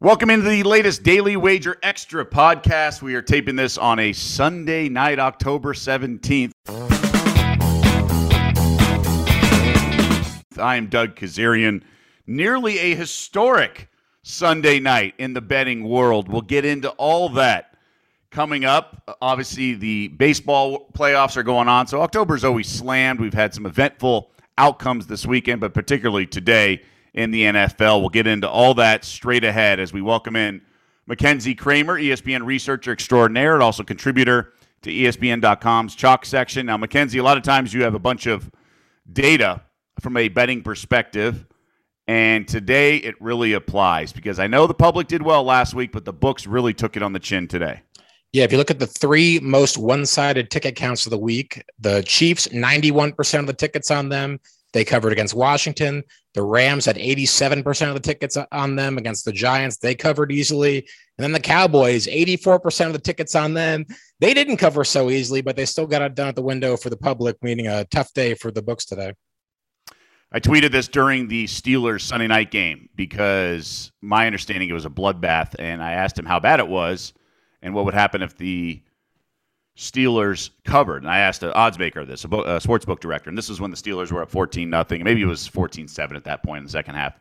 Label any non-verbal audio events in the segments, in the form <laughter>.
Welcome into the latest Daily Wager Extra podcast. We are taping this on a Sunday night, October 17th. I am Doug Kezirian. Nearly a historic Sunday night in the betting world. We'll get into all that coming up. Obviously, the baseball playoffs are going on, so October is always slammed. We've had some eventful outcomes this weekend, but particularly today in the NFL. We'll get into all that straight ahead as we welcome in Mackenzie Kramer, ESPN researcher extraordinaire and also contributor to ESPN.com's chalk section. Now, Mackenzie, a lot of times you have a bunch of data from a betting perspective. And today it really applies because I know the public did well last week, but the books really took it on the chin today. Yeah, if you look at the three most one sided ticket counts of the week, the Chiefs, 91% of the tickets on them. They covered against Washington. The Rams had 87% of the tickets on them against the Giants. They covered easily. And then the Cowboys, 84% of the tickets on them. They didn't cover so easily, but they still got it done at the window for the public, meaning a tough day for the books today. I tweeted this during the Steelers Sunday night game because my understanding it was a bloodbath, and I asked him how bad it was and what would happen if the Steelers covered. And I asked an odds maker this, a, bo- a sports book director, and this is when the Steelers were up 14 nothing. Maybe it was 14 7 at that point in the second half.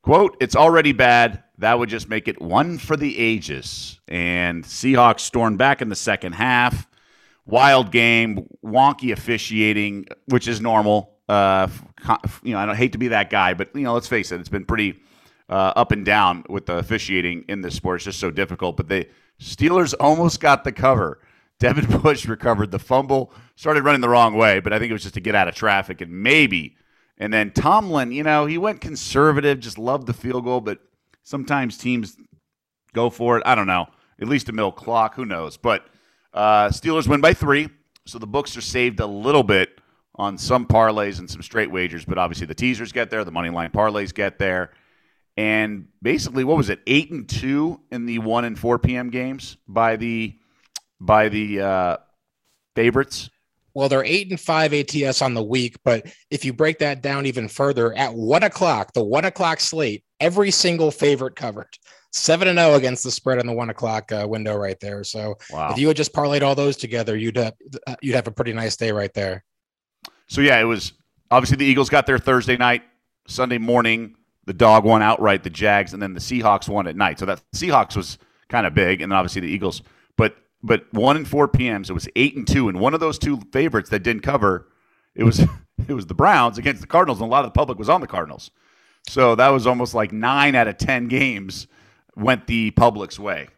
Quote, it's already bad. That would just make it one for the ages. And Seahawks stormed back in the second half. Wild game, wonky officiating, which is normal. Uh, you know, I don't hate to be that guy, but you know, let's face it, it's been pretty uh, up and down with the officiating in this sport. It's just so difficult. But the Steelers almost got the cover. Devin <laughs> Bush recovered the fumble, started running the wrong way, but I think it was just to get out of traffic and maybe. And then Tomlin, you know, he went conservative, just loved the field goal, but sometimes teams go for it. I don't know. At least a mill clock, who knows? But uh, Steelers win by three, so the books are saved a little bit on some parlays and some straight wagers, but obviously the teasers get there, the money line parlays get there. And basically, what was it? Eight and two in the one and four p.m. games by the by the uh, favorites? Well, they're eight and five ATS on the week, but if you break that down even further, at one o'clock, the one o'clock slate, every single favorite covered. Seven and zero oh against the spread in the one o'clock uh, window right there. So wow. if you had just parlayed all those together, you'd have, uh, you'd have a pretty nice day right there. So yeah, it was obviously the Eagles got there Thursday night, Sunday morning. The dog won outright, the Jags, and then the Seahawks won at night. So that Seahawks was kind of big, and then obviously the Eagles. But but one and four PMs. It was eight and two, and one of those two favorites that didn't cover, it was <laughs> it was the Browns against the Cardinals, and a lot of the public was on the Cardinals. So that was almost like nine out of ten games went the public's way.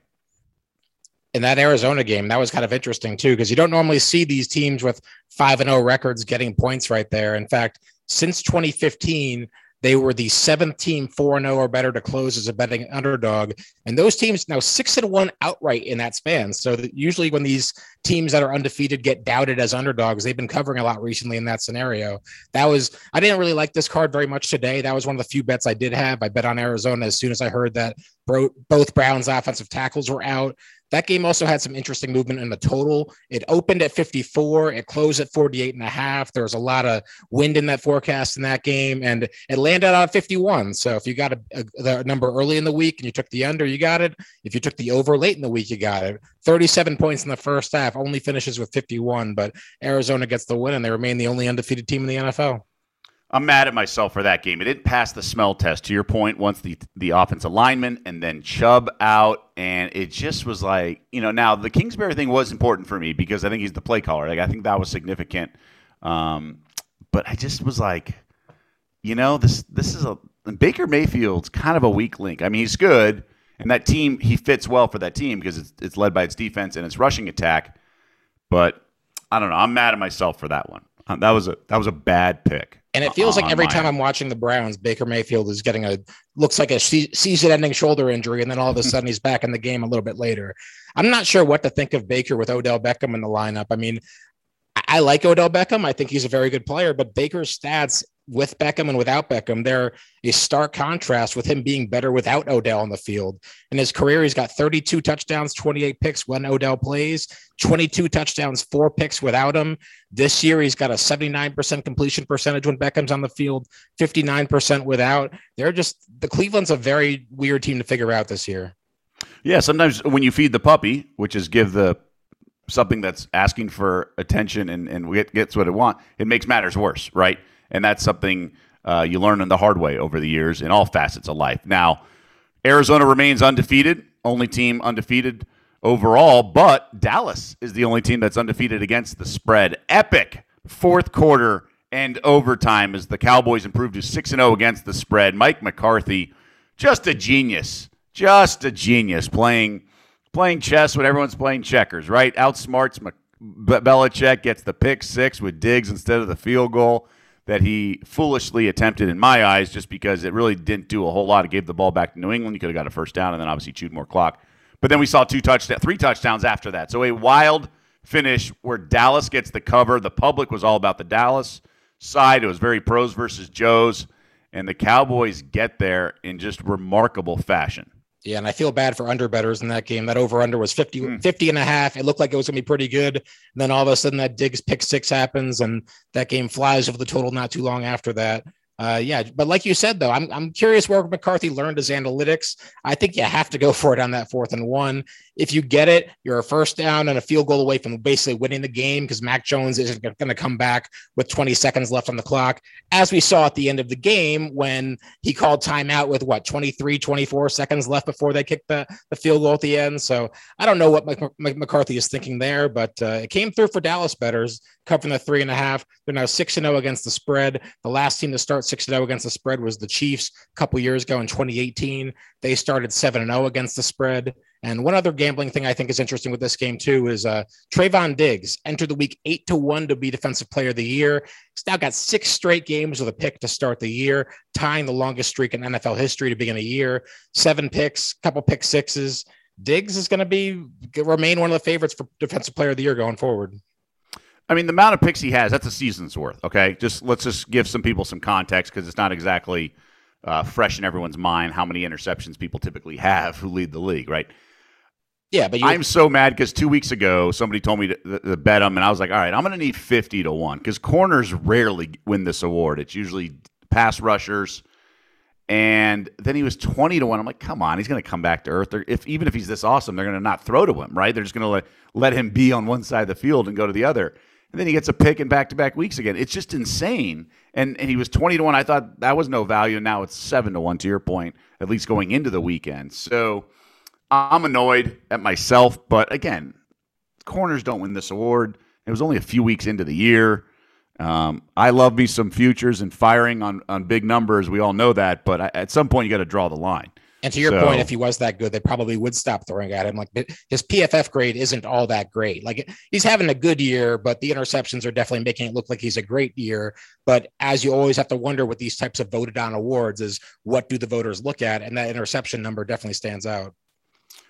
In that Arizona game, that was kind of interesting too, because you don't normally see these teams with five and zero oh records getting points right there. In fact, since 2015, they were the seventh team 4 0 or better to close as a betting underdog. And those teams now 6 and 1 outright in that span. So usually when these teams that are undefeated get doubted as underdogs, they've been covering a lot recently in that scenario. That was, I didn't really like this card very much today. That was one of the few bets I did have. I bet on Arizona as soon as I heard that both Browns offensive tackles were out. That game also had some interesting movement in the total. It opened at 54, it closed at 48 and a half. There was a lot of wind in that forecast in that game, and it landed on 51. So if you got a, a, the number early in the week and you took the under, you got it. If you took the over late in the week, you got it. 37 points in the first half, only finishes with 51, but Arizona gets the win, and they remain the only undefeated team in the NFL. I'm mad at myself for that game. It didn't pass the smell test. To your point, once the the offensive lineman and then Chubb out, and it just was like you know. Now the Kingsbury thing was important for me because I think he's the play caller. Like I think that was significant. Um, but I just was like, you know, this this is a Baker Mayfield's kind of a weak link. I mean, he's good, and that team he fits well for that team because it's it's led by its defense and its rushing attack. But I don't know. I'm mad at myself for that one. Uh, that was a that was a bad pick. And it feels like oh, every time I'm watching the Browns, Baker Mayfield is getting a looks like a season-ending shoulder injury, and then all of a <laughs> sudden he's back in the game a little bit later. I'm not sure what to think of Baker with Odell Beckham in the lineup. I mean, I like Odell Beckham. I think he's a very good player, but Baker's stats with Beckham and without Beckham. They're a stark contrast with him being better without Odell on the field. In his career, he's got 32 touchdowns, 28 picks when Odell plays, 22 touchdowns, four picks without him. This year, he's got a 79% completion percentage when Beckham's on the field, 59% without. They're just the Cleveland's a very weird team to figure out this year. Yeah, sometimes when you feed the puppy, which is give the something that's asking for attention and, and gets what it wants, it makes matters worse, right? And that's something uh, you learn in the hard way over the years in all facets of life. Now, Arizona remains undefeated, only team undefeated overall, but Dallas is the only team that's undefeated against the spread. Epic fourth quarter and overtime as the Cowboys improved to 6 0 against the spread. Mike McCarthy, just a genius, just a genius playing playing chess when everyone's playing checkers, right? Outsmarts Belichick, gets the pick six with Diggs instead of the field goal that he foolishly attempted in my eyes just because it really didn't do a whole lot. It gave the ball back to New England. You could have got a first down and then obviously chewed more clock. But then we saw two touchdowns, three touchdowns after that. So a wild finish where Dallas gets the cover. The public was all about the Dallas side. It was very pros versus Joes. And the Cowboys get there in just remarkable fashion. Yeah, and I feel bad for underbetters in that game. That over under was 50, mm. 50 and a half. It looked like it was going to be pretty good. And then all of a sudden that Diggs pick six happens and that game flies over the total not too long after that. Uh, yeah, but like you said, though, I'm, I'm curious where McCarthy learned his analytics. I think you have to go for it on that fourth and one. If you get it, you're a first down and a field goal away from basically winning the game because Mac Jones isn't going to come back with 20 seconds left on the clock, as we saw at the end of the game when he called timeout with what 23, 24 seconds left before they kicked the, the field goal at the end. So I don't know what McCarthy is thinking there, but uh, it came through for Dallas betters covering the three and a half. They're now six and zero oh against the spread. The last team to start six and zero oh against the spread was the Chiefs a couple years ago in 2018. They started seven and zero oh against the spread. And one other gambling thing I think is interesting with this game too is uh, Trevon Diggs entered the week eight to one to be Defensive Player of the Year. He's now got six straight games with a pick to start the year, tying the longest streak in NFL history to begin a year. Seven picks, couple pick sixes. Diggs is going to be remain one of the favorites for Defensive Player of the Year going forward. I mean, the amount of picks he has, that's a season's worth. Okay. Just let's just give some people some context because it's not exactly uh, fresh in everyone's mind how many interceptions people typically have who lead the league, right? Yeah, but I'm so mad because two weeks ago somebody told me to, to bet him, and I was like, all right, I'm going to need 50 to one because corners rarely win this award. It's usually pass rushers. And then he was 20 to 1. I'm like, come on, he's going to come back to earth. They're, if Even if he's this awesome, they're going to not throw to him, right? They're just going to let, let him be on one side of the field and go to the other. And then he gets a pick in back to back weeks again. It's just insane. And and he was 20 to 1. I thought that was no value. And Now it's 7 to 1 to your point, at least going into the weekend. So I'm annoyed at myself. But again, corners don't win this award. It was only a few weeks into the year. Um, I love me some futures and firing on, on big numbers. We all know that. But I, at some point, you got to draw the line. And to your so, point, if he was that good, they probably would stop throwing at him. Like his PFF grade isn't all that great. Like he's having a good year, but the interceptions are definitely making it look like he's a great year. But as you always have to wonder with these types of voted on awards, is what do the voters look at? And that interception number definitely stands out.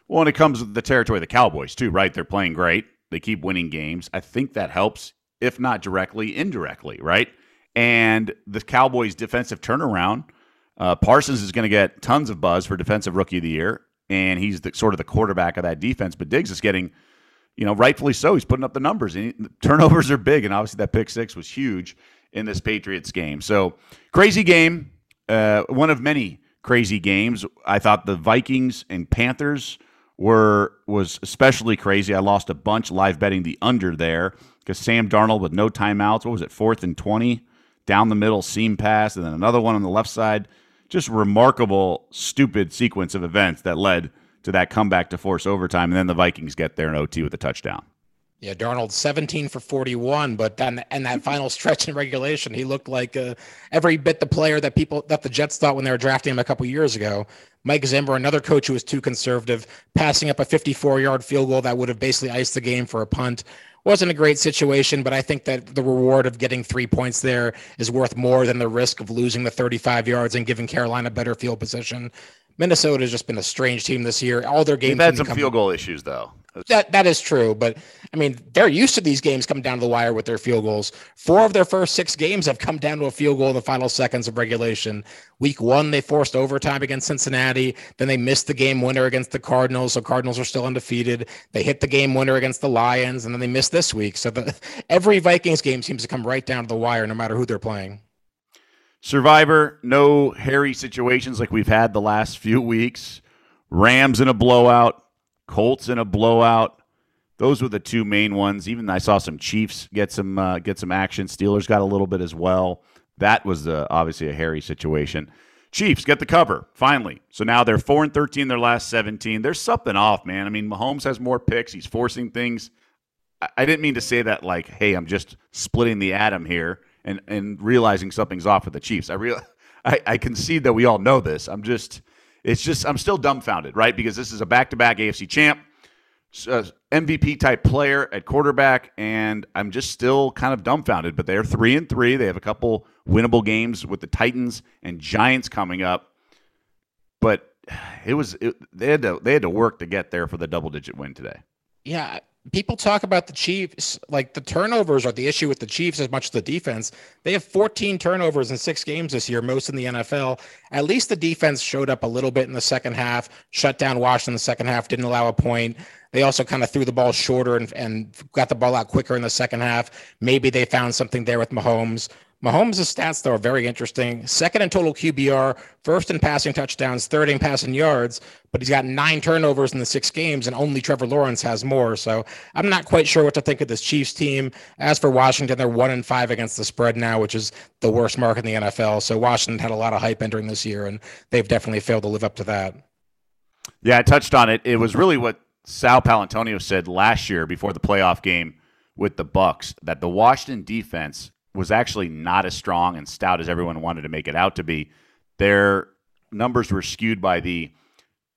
Well, and it comes with the territory of the Cowboys too, right? They're playing great. They keep winning games. I think that helps, if not directly, indirectly, right? And the Cowboys' defensive turnaround uh, Parsons is going to get tons of buzz for Defensive Rookie of the Year, and he's the, sort of the quarterback of that defense. But Diggs is getting, you know, rightfully so. He's putting up the numbers. And he, turnovers are big, and obviously that pick six was huge in this Patriots game. So crazy game, uh, one of many crazy games. I thought the Vikings and Panthers were was especially crazy. I lost a bunch live betting the under there because Sam Darnold with no timeouts. What was it, fourth and twenty? Down the middle seam pass, and then another one on the left side just remarkable, stupid sequence of events that led to that comeback to force overtime. And then the Vikings get there in OT with a touchdown. Yeah, Darnold 17 for 41, but then and that <laughs> final stretch in regulation, he looked like uh, every bit the player that people that the Jets thought when they were drafting him a couple years ago. Mike Zimmer, another coach who was too conservative, passing up a 54-yard field goal that would have basically iced the game for a punt wasn't a great situation, but I think that the reward of getting three points there is worth more than the risk of losing the 35 yards and giving Carolina better field position. Minnesota has just been a strange team this year. All their games they've had some field goal issues, though. That that is true, but I mean they're used to these games coming down to the wire with their field goals. Four of their first six games have come down to a field goal in the final seconds of regulation. Week one they forced overtime against Cincinnati, then they missed the game winner against the Cardinals. So Cardinals are still undefeated. They hit the game winner against the Lions, and then they missed this week. So the, <laughs> every Vikings game seems to come right down to the wire, no matter who they're playing. Survivor, no hairy situations like we've had the last few weeks. Rams in a blowout Colts in a blowout. Those were the two main ones. Even I saw some Chiefs get some uh, get some action. Steelers got a little bit as well. That was the, obviously a hairy situation. Chiefs get the cover finally. So now they're four and thirteen. Their last seventeen. There's something off, man. I mean, Mahomes has more picks. He's forcing things. I, I didn't mean to say that like, hey, I'm just splitting the atom here and and realizing something's off with the Chiefs. I real <laughs> I, I concede that we all know this. I'm just it's just I'm still dumbfounded, right? Because this is a back-to-back AFC champ, uh, MVP type player at quarterback, and I'm just still kind of dumbfounded. But they're three and three. They have a couple winnable games with the Titans and Giants coming up, but <sighs> it was it, they had to they had to work to get there for the double-digit win today. Yeah, people talk about the Chiefs, like the turnovers are the issue with the Chiefs as much as the defense. They have 14 turnovers in six games this year, most in the NFL. At least the defense showed up a little bit in the second half, shut down Washington in the second half, didn't allow a point. They also kind of threw the ball shorter and, and got the ball out quicker in the second half. Maybe they found something there with Mahomes. Mahomes' stats, though, are very interesting. Second in total QBR, first in passing touchdowns, third in passing yards, but he's got nine turnovers in the six games, and only Trevor Lawrence has more. So I'm not quite sure what to think of this Chiefs team. As for Washington, they're one and five against the spread now, which is the worst mark in the NFL. So Washington had a lot of hype entering this year, and they've definitely failed to live up to that. Yeah, I touched on it. It was really what Sal Paolantonio said last year before the playoff game with the Bucs that the Washington defense was actually not as strong and stout as everyone wanted to make it out to be. Their numbers were skewed by the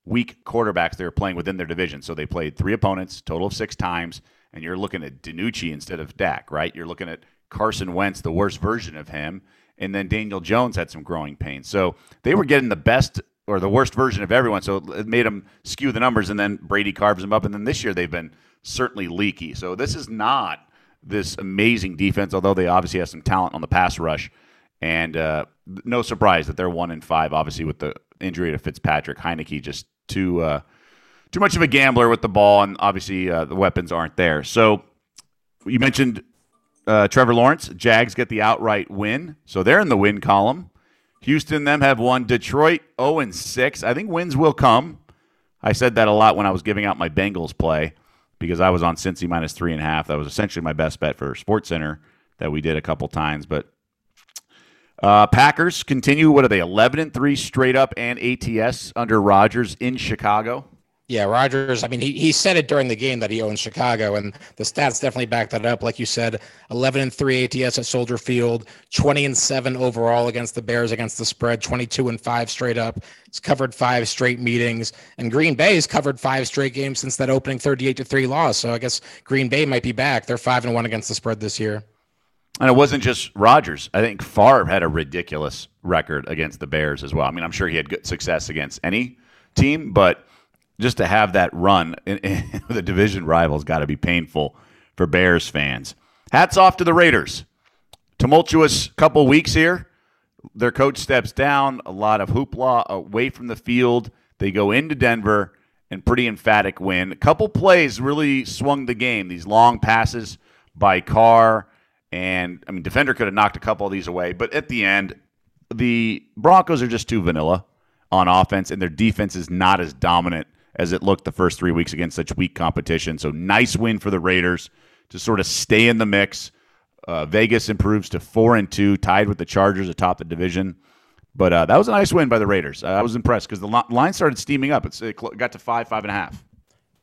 weak quarterbacks they were playing within their division. So they played three opponents, total of six times, and you're looking at DiNucci instead of Dak, right? You're looking at Carson Wentz, the worst version of him, and then Daniel Jones had some growing pains. So they were getting the best or the worst version of everyone. So it made them skew the numbers, and then Brady carves them up. And then this year they've been certainly leaky. So this is not this amazing defense, although they obviously have some talent on the pass rush. And uh, no surprise that they're one in five. Obviously, with the injury to Fitzpatrick, Heinicke just too uh, too much of a gambler with the ball, and obviously uh, the weapons aren't there. So you mentioned uh, Trevor Lawrence. Jags get the outright win, so they're in the win column. Houston them have won. Detroit 0 and 6. I think wins will come. I said that a lot when I was giving out my Bengals play because I was on Cincy minus three and a half. That was essentially my best bet for Sports Center that we did a couple times. But uh, Packers continue. What are they? Eleven and three straight up and ATS under Rodgers in Chicago. Yeah, Rodgers. I mean, he, he said it during the game that he owns Chicago, and the stats definitely back that up. Like you said, 11 and 3 ATS at Soldier Field, 20 and 7 overall against the Bears against the spread, 22 and 5 straight up. It's covered five straight meetings, and Green Bay has covered five straight games since that opening 38 to 3 loss. So I guess Green Bay might be back. They're 5 and 1 against the spread this year. And it wasn't just Rodgers. I think Favre had a ridiculous record against the Bears as well. I mean, I'm sure he had good success against any team, but just to have that run in, <laughs> in the division rivals got to be painful for Bears fans. Hats off to the Raiders. Tumultuous couple weeks here. Their coach steps down, a lot of hoopla away from the field. They go into Denver and pretty emphatic win. A couple plays really swung the game. These long passes by Carr and I mean defender could have knocked a couple of these away, but at the end the Broncos are just too vanilla on offense and their defense is not as dominant as it looked the first three weeks against such weak competition. So nice win for the Raiders to sort of stay in the mix. Uh, Vegas improves to four and two, tied with the Chargers atop the division. But uh, that was a nice win by the Raiders. I was impressed because the line started steaming up. It's, it got to five, five and a half.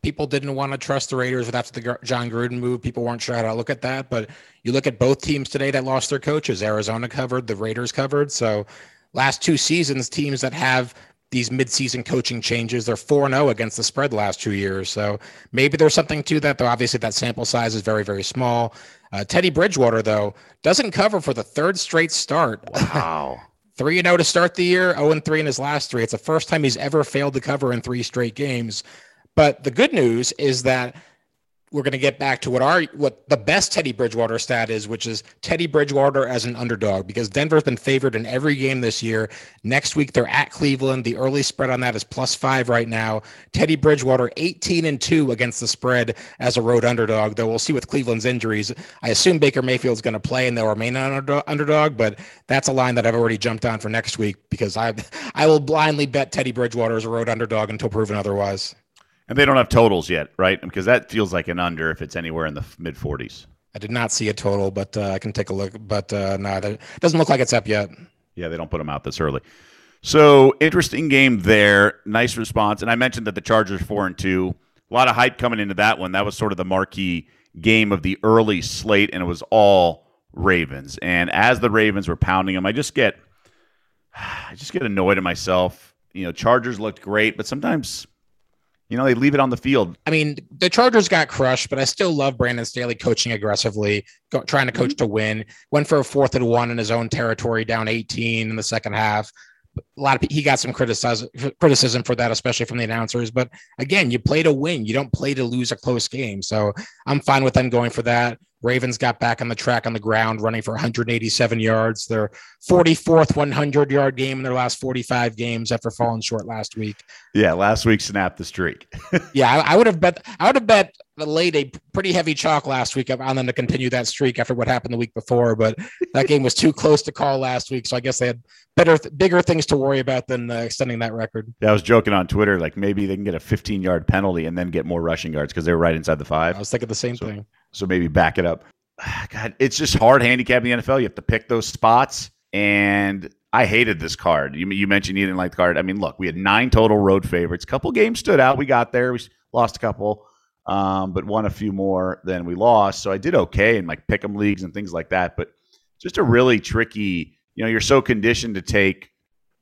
People didn't want to trust the Raiders with after the Jon Gruden move. People weren't sure how to look at that. But you look at both teams today that lost their coaches. Arizona covered, the Raiders covered. So last two seasons, teams that have these midseason coaching changes. They're 4 0 against the spread the last two years. So maybe there's something to that, though. Obviously, that sample size is very, very small. Uh, Teddy Bridgewater, though, doesn't cover for the third straight start. Wow. <laughs> 3 0 to start the year, 0 3 in his last three. It's the first time he's ever failed to cover in three straight games. But the good news is that we're going to get back to what our what the best Teddy Bridgewater stat is, which is Teddy Bridgewater as an underdog because Denver's been favored in every game this year. Next week they're at Cleveland. The early spread on that is plus five right now. Teddy Bridgewater 18 and two against the spread as a road underdog. Though we'll see with Cleveland's injuries. I assume Baker Mayfield's going to play and they'll remain an underdog, but that's a line that I've already jumped on for next week because I <laughs> I will blindly bet Teddy Bridgewater as a road underdog until proven otherwise. And they don't have totals yet, right? Because that feels like an under if it's anywhere in the mid 40s. I did not see a total, but uh, I can take a look. But uh, no, it doesn't look like it's up yet. Yeah, they don't put them out this early. So interesting game there. Nice response. And I mentioned that the Chargers four and two. A lot of hype coming into that one. That was sort of the marquee game of the early slate, and it was all Ravens. And as the Ravens were pounding them, I just get, <sighs> I just get annoyed at myself. You know, Chargers looked great, but sometimes you know, they leave it on the field. I mean, the Chargers got crushed, but I still love Brandon Staley coaching aggressively, go, trying to coach mm-hmm. to win. Went for a fourth and one in his own territory, down 18 in the second half. A lot of he got some criticism criticism for that, especially from the announcers. But again, you play to win. You don't play to lose a close game. So I'm fine with them going for that. Ravens got back on the track on the ground, running for 187 yards. Their 44th 100 yard game in their last 45 games after falling short last week. Yeah, last week snapped the streak. <laughs> yeah, I, I, would have bet. I would have bet laid a pretty heavy chalk last week on them to continue that streak after what happened the week before. But that game was too close to call last week, so I guess they had better, bigger things to worry about than uh, extending that record. Yeah, I was joking on Twitter, like maybe they can get a 15 yard penalty and then get more rushing yards because they were right inside the five. I was thinking the same so, thing. So maybe back it up. <sighs> God, it's just hard handicapping the NFL. You have to pick those spots. And I hated this card. You, you mentioned you didn't like the card. I mean, look, we had nine total road favorites. A couple games stood out. We got there. We lost a couple, um, but won a few more than we lost. So I did okay in like pick 'em leagues and things like that. But just a really tricky. You know, you're so conditioned to take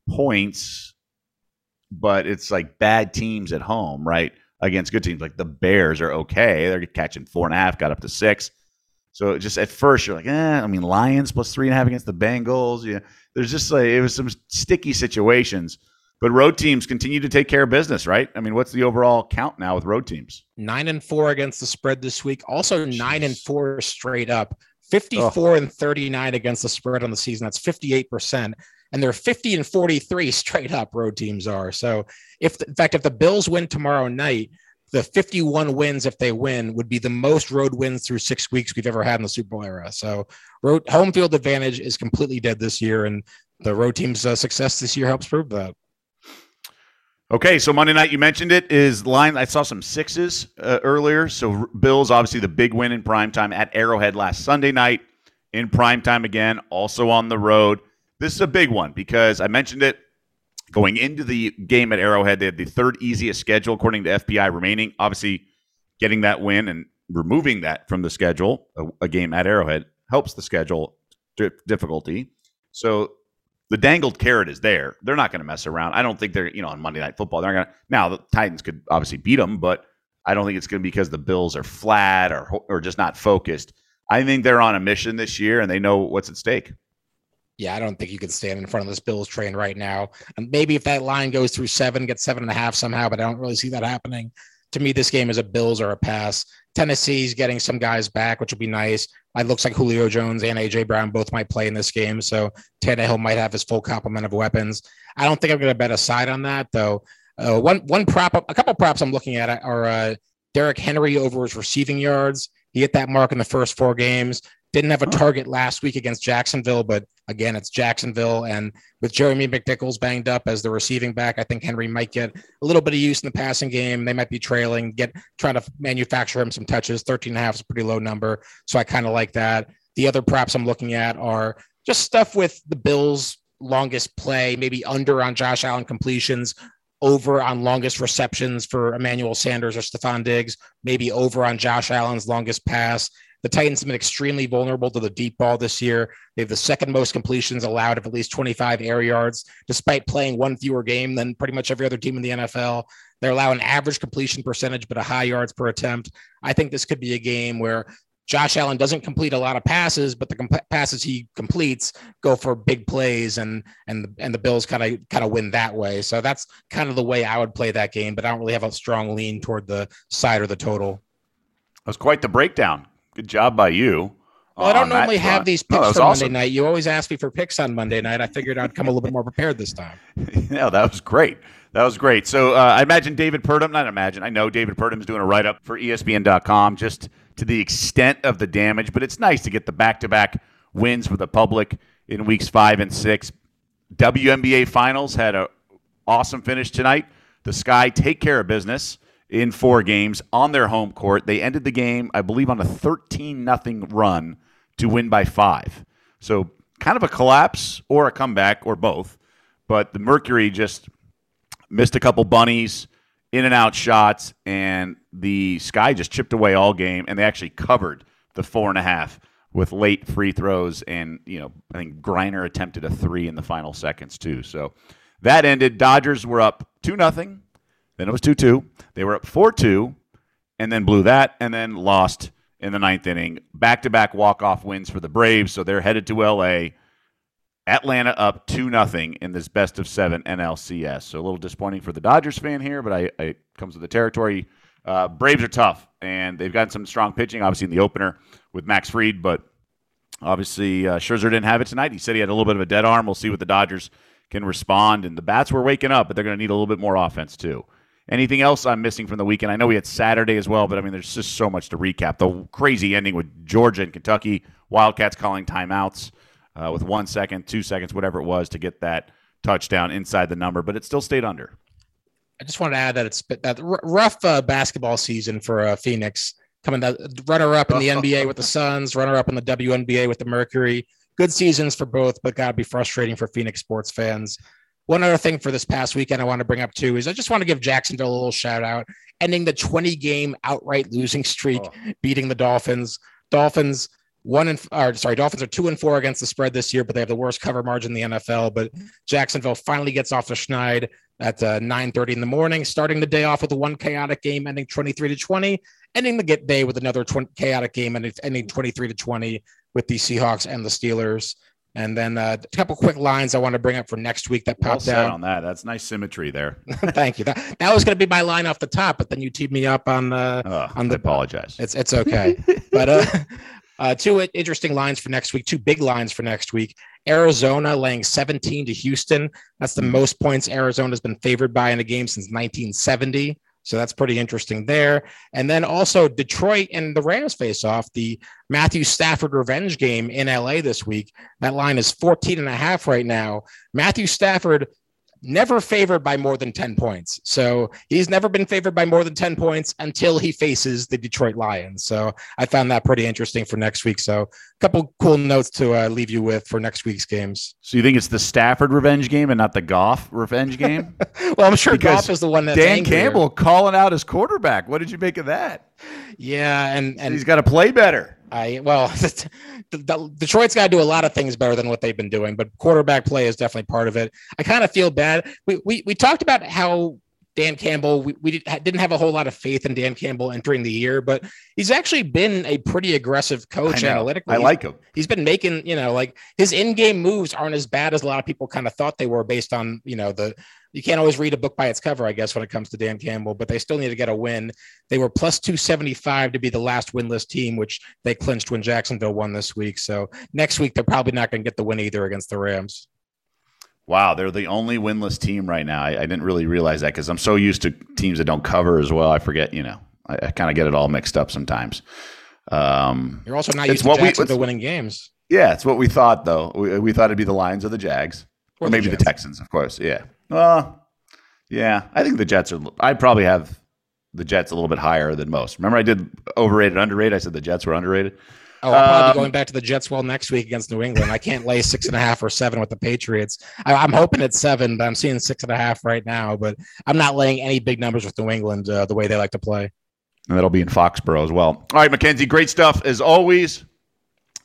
points, but it's like bad teams at home, right? Against good teams like the Bears are okay. They're catching four and a half, got up to six. So just at first you're like, eh, I mean, Lions plus three and a half against the Bengals. Yeah, there's just like it was some sticky situations. But road teams continue to take care of business, right? I mean, what's the overall count now with road teams? Nine and four against the spread this week. Also Jeez. nine and four straight up. 54 oh. and 39 against the spread on the season. That's 58%. And they're 50 and 43 <laughs> straight up road teams are. So if in fact, if the Bills win tomorrow night, the 51 wins if they win would be the most road wins through six weeks we've ever had in the Super Bowl era. So road home field advantage is completely dead this year, and the road team's uh, success this year helps prove that. Okay, so Monday night you mentioned it is line. I saw some sixes uh, earlier. So Bills obviously the big win in prime time at Arrowhead last Sunday night in prime time again, also on the road. This is a big one because I mentioned it Going into the game at Arrowhead, they had the third easiest schedule according to FPI remaining. Obviously, getting that win and removing that from the schedule, a, a game at Arrowhead, helps the schedule difficulty. So the dangled carrot is there. They're not going to mess around. I don't think they're, you know, on Monday Night Football, they're going to. Now, the Titans could obviously beat them, but I don't think it's going to be because the Bills are flat or, or just not focused. I think they're on a mission this year and they know what's at stake yeah, I don't think you can stand in front of this Bills train right now. And maybe if that line goes through seven, get seven and a half somehow, but I don't really see that happening. To me, this game is a Bills or a pass. Tennessee's getting some guys back, which will be nice. It looks like Julio Jones and AJ Brown both might play in this game, so Tannehill might have his full complement of weapons. I don't think I'm going to bet a side on that though. Uh, one one prop, a couple props I'm looking at are uh, Derrick Henry over his receiving yards. He hit that mark in the first four games. Didn't have a target last week against Jacksonville, but again, it's Jacksonville. And with Jeremy McNichols banged up as the receiving back, I think Henry might get a little bit of use in the passing game. They might be trailing, get trying to manufacture him some touches. 13 and a half is a pretty low number. So I kind of like that. The other props I'm looking at are just stuff with the Bills' longest play, maybe under on Josh Allen completions, over on longest receptions for Emmanuel Sanders or Stefon Diggs, maybe over on Josh Allen's longest pass. The Titans have been extremely vulnerable to the deep ball this year. They have the second most completions allowed of at least 25 air yards, despite playing one fewer game than pretty much every other team in the NFL. They're an average completion percentage, but a high yards per attempt. I think this could be a game where Josh Allen doesn't complete a lot of passes, but the comp- passes he completes go for big plays, and and the, and the Bills kind of kind of win that way. So that's kind of the way I would play that game. But I don't really have a strong lean toward the side or the total. That was quite the breakdown. Good job by you. Well, I don't normally have these picks no, for awesome. Monday night. You always ask me for picks on Monday night. I figured I'd come a little bit more prepared this time. <laughs> yeah, that was great. That was great. So uh, I imagine David Purdum, not imagine, I know David Purdum is doing a write up for ESPN.com just to the extent of the damage, but it's nice to get the back to back wins for the public in weeks five and six. WNBA Finals had an awesome finish tonight. The Sky take care of business in four games on their home court. They ended the game, I believe, on a 13 nothing run to win by five. So kind of a collapse or a comeback or both. But the Mercury just missed a couple bunnies, in and out shots, and the Sky just chipped away all game, and they actually covered the four and a half with late free throws, and you know I think Griner attempted a three in the final seconds too. So that ended. Dodgers were up two nothing, then it was two two. They were up four two, and then blew that, and then lost in the ninth inning. Back to back walk off wins for the Braves, so they're headed to L.A. Atlanta up 2 nothing in this best of seven NLCS. So a little disappointing for the Dodgers fan here, but I, I it comes with the territory. Uh, Braves are tough, and they've gotten some strong pitching, obviously, in the opener with Max Fried, but obviously uh, Scherzer didn't have it tonight. He said he had a little bit of a dead arm. We'll see what the Dodgers can respond. And the bats were waking up, but they're going to need a little bit more offense, too. Anything else I'm missing from the weekend? I know we had Saturday as well, but I mean, there's just so much to recap. The crazy ending with Georgia and Kentucky, Wildcats calling timeouts uh, with one second, two seconds, whatever it was, to get that touchdown inside the number, but it still stayed under. I just wanted to add that it's that rough uh, basketball season for uh, Phoenix, coming to runner up in the <laughs> NBA with the Suns, runner up in the WNBA with the Mercury. Good seasons for both, but gotta be frustrating for Phoenix sports fans. One other thing for this past weekend I want to bring up too is I just want to give Jacksonville a little shout out, ending the 20 game outright losing streak, oh. beating the Dolphins. Dolphins one and or sorry, Dolphins are two and four against the spread this year, but they have the worst cover margin in the NFL. But Jacksonville finally gets off the schneid at uh, 9:30 in the morning, starting the day off with a one chaotic game, ending 23 to 20, ending the get day with another 20, chaotic game, and ending 23 to 20 with the Seahawks and the Steelers. And then uh, a couple quick lines I want to bring up for next week that popped well out on that. That's nice symmetry there. <laughs> Thank you. That, that was going to be my line off the top, but then you teed me up on uh, oh, on the. I apologize. It's it's okay, but uh, <laughs> uh, two interesting lines for next week, two big lines for next week. Arizona laying 17 to Houston. That's the most points Arizona's been favored by in a game since 1970. So that's pretty interesting there. And then also Detroit and the Rams face off the Matthew Stafford revenge game in LA this week. That line is 14 and a half right now. Matthew Stafford never favored by more than 10 points. So he's never been favored by more than 10 points until he faces the Detroit Lions. So I found that pretty interesting for next week. So a couple cool notes to uh, leave you with for next week's games. So you think it's the Stafford revenge game and not the Goff revenge game? <laughs> well, I'm sure because Goff is the one that Dan angrier. Campbell calling out his quarterback. What did you make of that? Yeah, and and he's got to play better. I well, <laughs> the, the, Detroit's got to do a lot of things better than what they've been doing, but quarterback play is definitely part of it. I kind of feel bad. We, we we talked about how Dan Campbell, we, we didn't have a whole lot of faith in Dan Campbell entering the year, but he's actually been a pretty aggressive coach analytically. I like him. He's been making, you know, like his in-game moves aren't as bad as a lot of people kind of thought they were based on, you know, the you can't always read a book by its cover, I guess, when it comes to Dan Campbell, but they still need to get a win. They were plus 275 to be the last winless team, which they clinched when Jacksonville won this week. So next week, they're probably not going to get the win either against the Rams. Wow, they're the only winless team right now. I, I didn't really realize that because I'm so used to teams that don't cover as well. I forget, you know, I, I kind of get it all mixed up sometimes. Um, You're also not used to Jacksonville winning games. Yeah, it's what we thought, though. We, we thought it'd be the Lions or the Jags, or, or maybe the, the Texans, of course. Yeah. Well, yeah, I think the Jets are. I'd probably have the Jets a little bit higher than most. Remember, I did overrated, underrated. I said the Jets were underrated. Oh, I'll probably um, be going back to the Jets well next week against New England. I can't lay six and a half or seven with the Patriots. I, am hoping it's seven, but I'm seeing six and a half right now. But I'm not laying any big numbers with New England uh, the way they like to play. And that'll be in Foxborough as well. All right, Mackenzie, great stuff as always.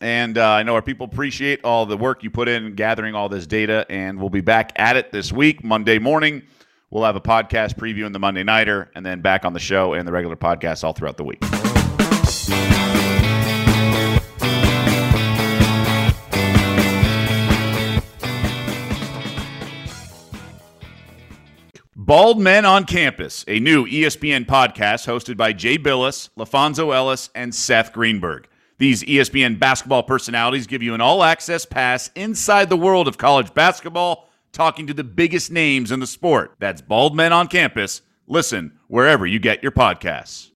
And uh, I know our people appreciate all the work you put in gathering all this data. And we'll be back at it this week, Monday morning. We'll have a podcast preview in the Monday Nighter and then back on the show and the regular podcast all throughout the week. Bald Men on Campus, a new ESPN podcast hosted by Jay Bilas, LaFonso Ellis, and Seth Greenberg. These ESPN basketball personalities give you an all access pass inside the world of college basketball, talking to the biggest names in the sport. That's Bald Men on Campus. Listen wherever you get your podcasts.